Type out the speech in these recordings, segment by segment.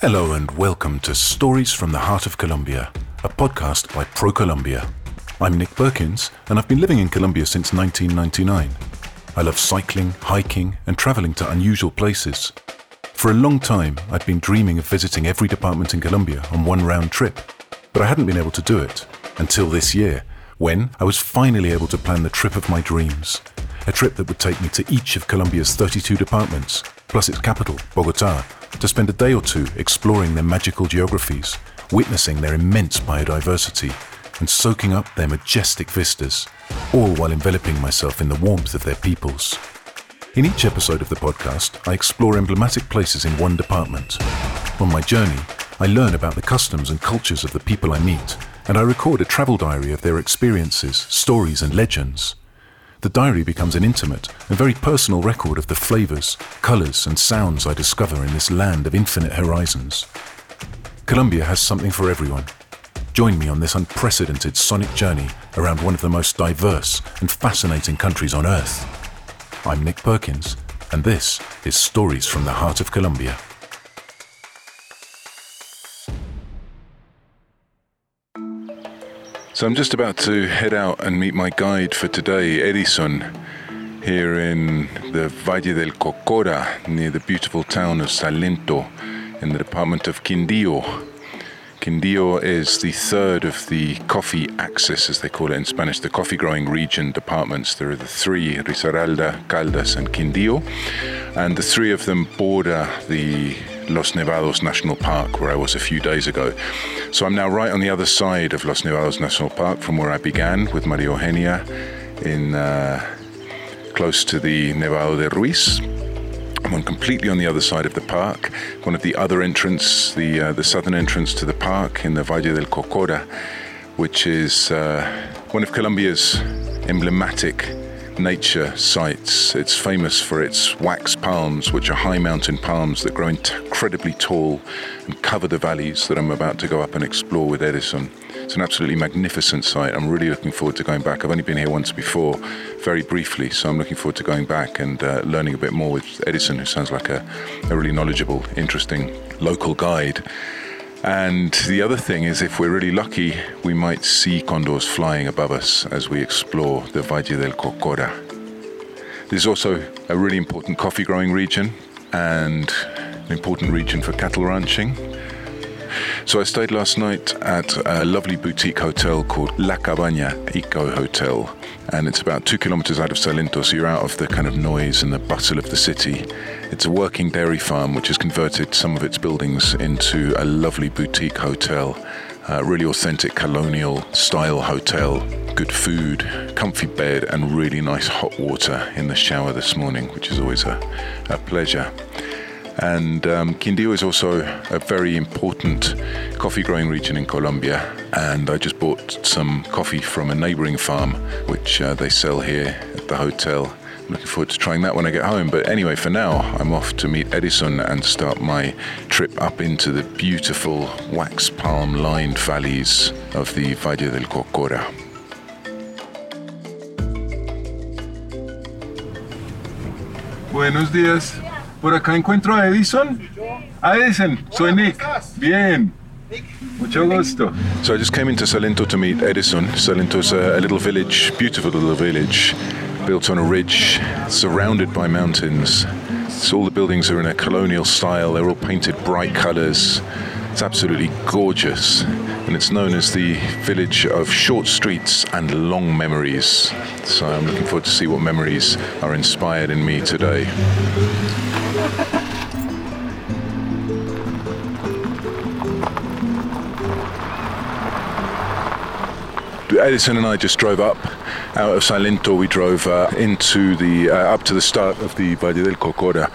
Hello and welcome to Stories from the Heart of Colombia, a podcast by Pro Colombia. I'm Nick Perkins, and I've been living in Colombia since 1999. I love cycling, hiking, and traveling to unusual places. For a long time, I'd been dreaming of visiting every department in Colombia on one round trip, but I hadn't been able to do it until this year, when I was finally able to plan the trip of my dreams. A trip that would take me to each of Colombia's 32 departments, plus its capital, Bogota, to spend a day or two exploring their magical geographies, witnessing their immense biodiversity, and soaking up their majestic vistas, all while enveloping myself in the warmth of their peoples. In each episode of the podcast, I explore emblematic places in one department. On my journey, I learn about the customs and cultures of the people I meet, and I record a travel diary of their experiences, stories, and legends. The diary becomes an intimate and very personal record of the flavors, colors, and sounds I discover in this land of infinite horizons. Colombia has something for everyone. Join me on this unprecedented sonic journey around one of the most diverse and fascinating countries on Earth. I'm Nick Perkins, and this is Stories from the Heart of Colombia. So I'm just about to head out and meet my guide for today, Edison, here in the Valle del Cocora, near the beautiful town of Salento, in the department of Quindío. Quindío is the third of the coffee axis, as they call it in Spanish, the coffee growing region departments. There are the three, Risaralda, Caldas, and Quindío, and the three of them border the Los Nevados National Park, where I was a few days ago. So I'm now right on the other side of Los Nevados National Park from where I began with Maria Eugenia in uh, close to the Nevado de Ruiz. I'm completely on the other side of the park, one of the other entrance, the uh, the southern entrance to the park in the Valle del Cocora, which is uh, one of Colombia's emblematic nature sites. It's famous for its wax palms, which are high mountain palms that grow incredibly tall and cover the valleys that I'm about to go up and explore with Edison. It's an absolutely magnificent site. I'm really looking forward to going back. I've only been here once before, very briefly, so I'm looking forward to going back and uh, learning a bit more with Edison, who sounds like a, a really knowledgeable, interesting local guide. And the other thing is, if we're really lucky, we might see condors flying above us as we explore the Valle del Cocora. This is also a really important coffee growing region and an important region for cattle ranching. So I stayed last night at a lovely boutique hotel called La Cabaña Eco Hotel, and it's about two kilometers out of Salento, so you're out of the kind of noise and the bustle of the city. It's a working dairy farm which has converted some of its buildings into a lovely boutique hotel. Really authentic colonial style hotel. Good food, comfy bed, and really nice hot water in the shower this morning, which is always a, a pleasure. And um, Quindío is also a very important coffee growing region in Colombia. And I just bought some coffee from a neighboring farm, which uh, they sell here at the hotel. I'm looking forward to trying that when I get home. But anyway, for now, I'm off to meet Edison and start my trip up into the beautiful wax palm lined valleys of the Valle del Cocora. Buenos días. Por acá encuentro a Edison. A Edison, soy Nick. Bien. Mucho gusto. So I just came into Salento to meet Edison. Salento's a, a little village, beautiful little village, built on a ridge, surrounded by mountains. So all the buildings are in a colonial style. They're all painted bright colors. It's absolutely gorgeous, and it's known as the village of short streets and long memories. So I'm looking forward to see what memories are inspired in me today. Edison and I just drove up out of Salento. We drove uh, into the uh, up to the start of the Valle del Cocora,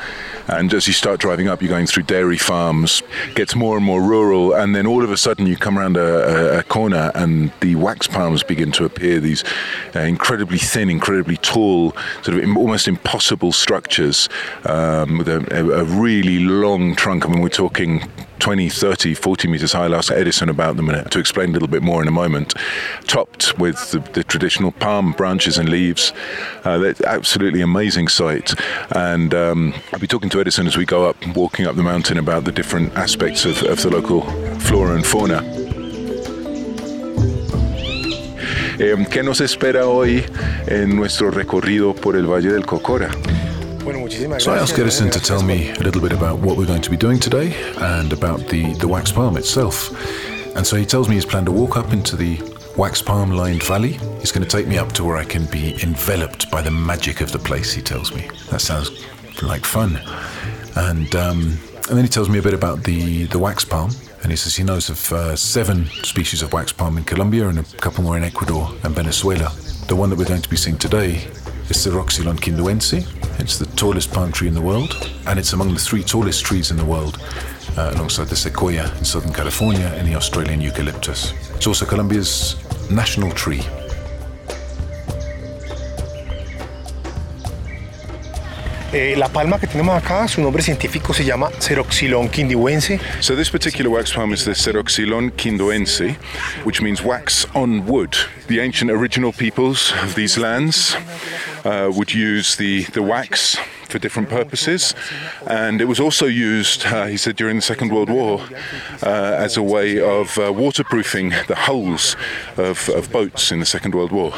and as you start driving up, you're going through dairy farms. Gets more and more rural, and then all of a sudden you come around a, a corner, and the wax palms begin to appear. These uh, incredibly thin, incredibly tall, sort of almost impossible structures um, with a, a really long trunk. I mean, we're talking 20, 30, 40 meters high. I'll ask Edison about them to explain a little bit more in a moment. Topped with the, the traditional palm branches and leaves. Uh, absolutely amazing sight. And um, I'll be talking to Edison as we go up, walking up the mountain about the different aspects of, of the local flora and fauna. Eh, ¿Qué nos espera hoy en nuestro recorrido por el Valle del Cocora? So I asked Edison to tell me a little bit about what we're going to be doing today and about the, the wax palm itself. And so he tells me he's planned to walk up into the wax palm lined valley. He's going to take me up to where I can be enveloped by the magic of the place, he tells me. That sounds like fun. And, um, and then he tells me a bit about the, the wax palm. And he says he knows of uh, seven species of wax palm in Colombia and a couple more in Ecuador and Venezuela. The one that we're going to be seeing today is Ceroxylon quindiuense. It's the tallest palm tree in the world, and it's among the three tallest trees in the world, uh, alongside the sequoia in Southern California and the Australian eucalyptus. It's also Colombia's national tree. Eh, la palma que tenemos acá, su nombre científico se llama Ceroxylon quindiuense. So this particular wax palm is the Ceroxylon quindiuense, which means wax on wood. The ancient original peoples of these lands uh, would use the, the wax for different purposes. And it was also used, uh, he said, during the Second World War uh, as a way of uh, waterproofing the hulls of, of boats in the Second World War.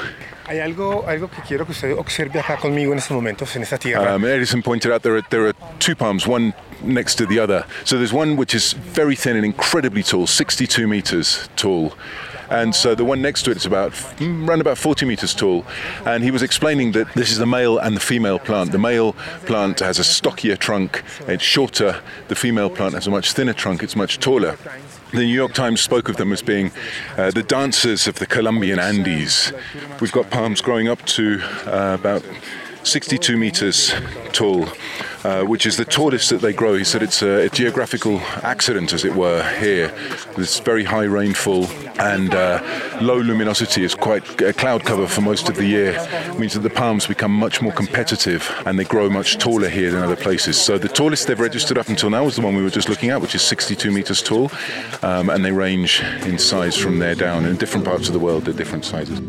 Hay algo, algo que quiero que usted observe acá conmigo en estos momentos en esta tierra. Um, Edison pointed out there are, there are two palms, one next to the other. So there's one which is very thin and incredibly tall, 62 meters tall. And so the one next to it is about around about 40 meters tall. And he was explaining that this is the male and the female plant. The male plant has a stockier trunk, it's shorter. The female plant has a much thinner trunk, it's much taller. The New York Times spoke of them as being uh, the dancers of the Colombian Andes. We've got palms growing up to uh, about 62 meters tall, uh, which is the tallest that they grow. He said it's a, a, geographical accident, as it were, here. This very high rainfall and uh, low luminosity is quite a cloud cover for most of the year. It means that the palms become much more competitive and they grow much taller here than other places. So the tallest they've registered up until now was the one we were just looking at, which is 62 meters tall, um, and they range in size from there down. In different parts of the world, they're different sizes.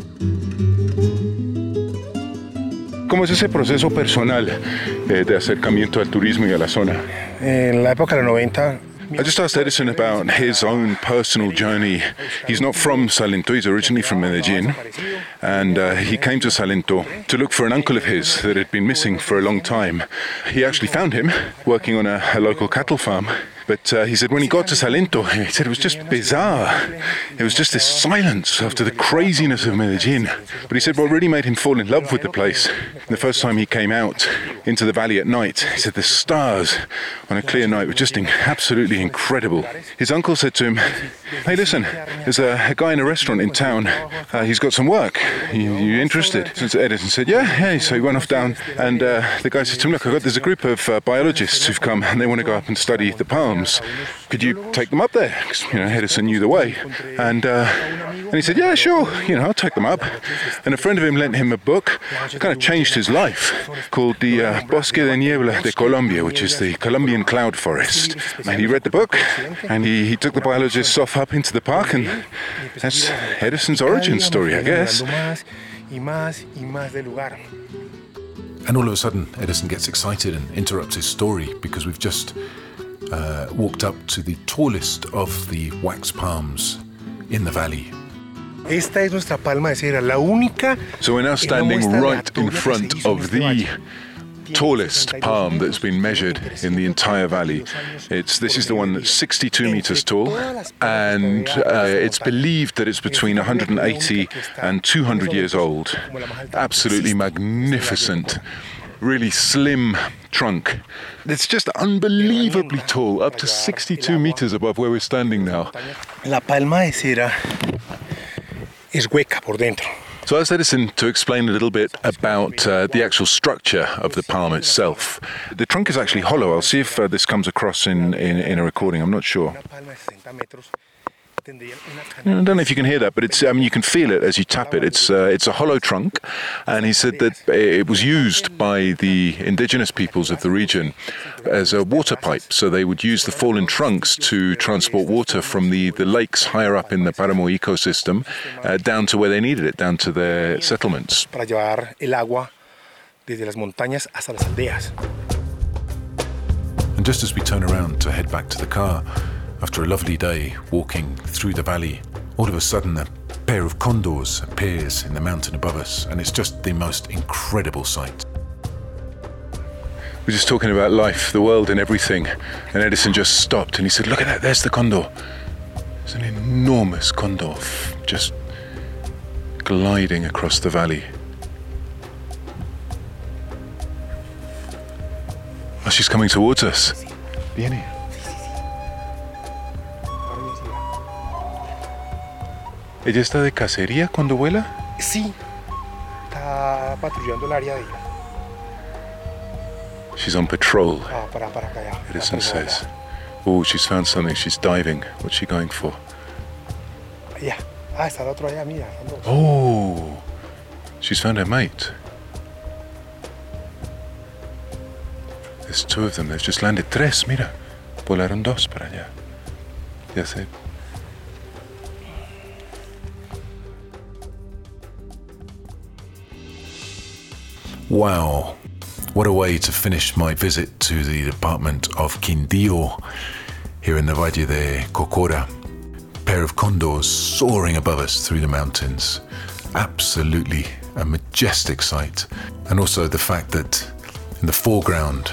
¿Cómo es ese proceso personal eh, de acercamiento al turismo y a la zona? En la época de los 90 I just asked Edison about his own personal journey. He's not from Salento, he's originally from Medellin, and uh, he came to Salento to look for an uncle of his that had been missing for a long time. He actually found him working on a, a local cattle farm. But uh, he said when he got to Salento, he said it was just bizarre. It was just this silence after the craziness of Medellin. But he said what really made him fall in love with the place, the first time he came out into the valley at night, he said the stars on a clear night were just absolutely incredible. His uncle said to him, Hey, listen, there's a, a guy in a restaurant in town. Uh, he's got some work. You, you interested? So Edison said, Yeah, hey. So he went off down, and uh, the guy said to him, Look, I've got, there's a group of uh, biologists who've come, and they want to go up and study the palm Could you take them up there? Because, you know, Edison knew the way. And, uh, and he said, yeah, sure, you know, I'll take them up. And a friend of him lent him a book that kind of changed his life called the uh, Bosque de Niebla de Colombia, which is the Colombian cloud forest. And he read the book and he, he took the biologists off up into the park and that's Edison's origin story, I guess. And all of a sudden, Edison gets excited and interrupts his story because we've just uh, walked up to the tallest of the wax palms in the valley. Esta es nuestra palma de cera, la única. So we're now standing right in front of the tallest palm that's been measured in the entire valley. It's this is the one that's 62 meters tall, and uh, it's believed that it's between 180 and 200 years old. Absolutely magnificent really slim trunk. It's just unbelievably tall, up to 62 meters above where we're standing now. La palma de cera es hueca por dentro. So I asked Edison to explain a little bit about uh, the actual structure of the palm itself. The trunk is actually hollow. I'll see if uh, this comes across in, in, in a recording. I'm not sure. I don't know if you can hear that, but it's. I mean, you can feel it as you tap it. It's uh, it's a hollow trunk, and he said that it was used by the indigenous peoples of the region as a water pipe. So they would use the fallen trunks to transport water from the, the lakes higher up in the Paramo ecosystem uh, down to where they needed it, down to their settlements. Para llevar el agua desde las montañas hasta las aldeas. And just as we turn around to head back to the car, after a lovely day walking through the valley, all of a sudden a pair of condors appears in the mountain above us, and it's just the most incredible sight. We're just talking about life, the world, and everything, and Edison just stopped and he said, Look at that, there's the condor. It's an enormous condor just gliding across the valley. Oh, she's coming towards us. ¿Ella está de cacería cuando vuela? Sí, está patrullando el área de ella. She's on patrol, Ah, para, para. Edison Para allá. says. Oh, she's found something. She's diving. What's she going for? Allá. Ah, está el otro allá, mira. dos. Oh, she's found her mate. There's two of them. They've just landed. Tres, mira. Volaron dos para allá. Ya sé. Wow, what a way to finish my visit to the department of Quindío here in the Valle de Cocora. Pair of condors soaring above us through the mountains. Absolutely a majestic sight. And also the fact that in the foreground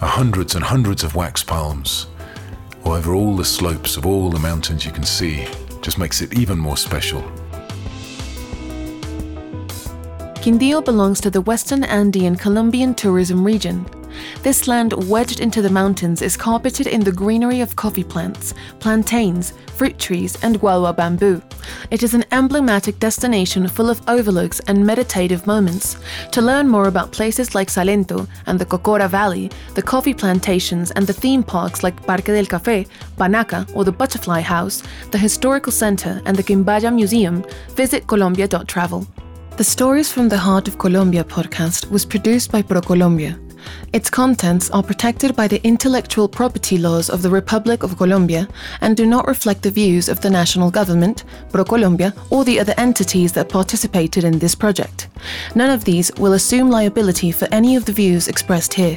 are hundreds and hundreds of wax palms. Over all the slopes of all the mountains you can see just makes it even more special. Quindío belongs to the Western Andean Colombian tourism region. This land wedged into the mountains is carpeted in the greenery of coffee plants, plantains, fruit trees, and guadua bamboo. It is an emblematic destination full of overlooks and meditative moments. To learn more about places like Salento and the Cocora Valley, the coffee plantations, and the theme parks like Parque del Café, Panaca, or the Butterfly House, the Historical Center, and the Quimbaya Museum, visit Colombia.travel. The Stories from the Heart of Colombia podcast was produced by ProColombia. Its contents are protected by the intellectual property laws of the Republic of Colombia and do not reflect the views of the national government, ProColombia, or the other entities that participated in this project. None of these will assume liability for any of the views expressed here.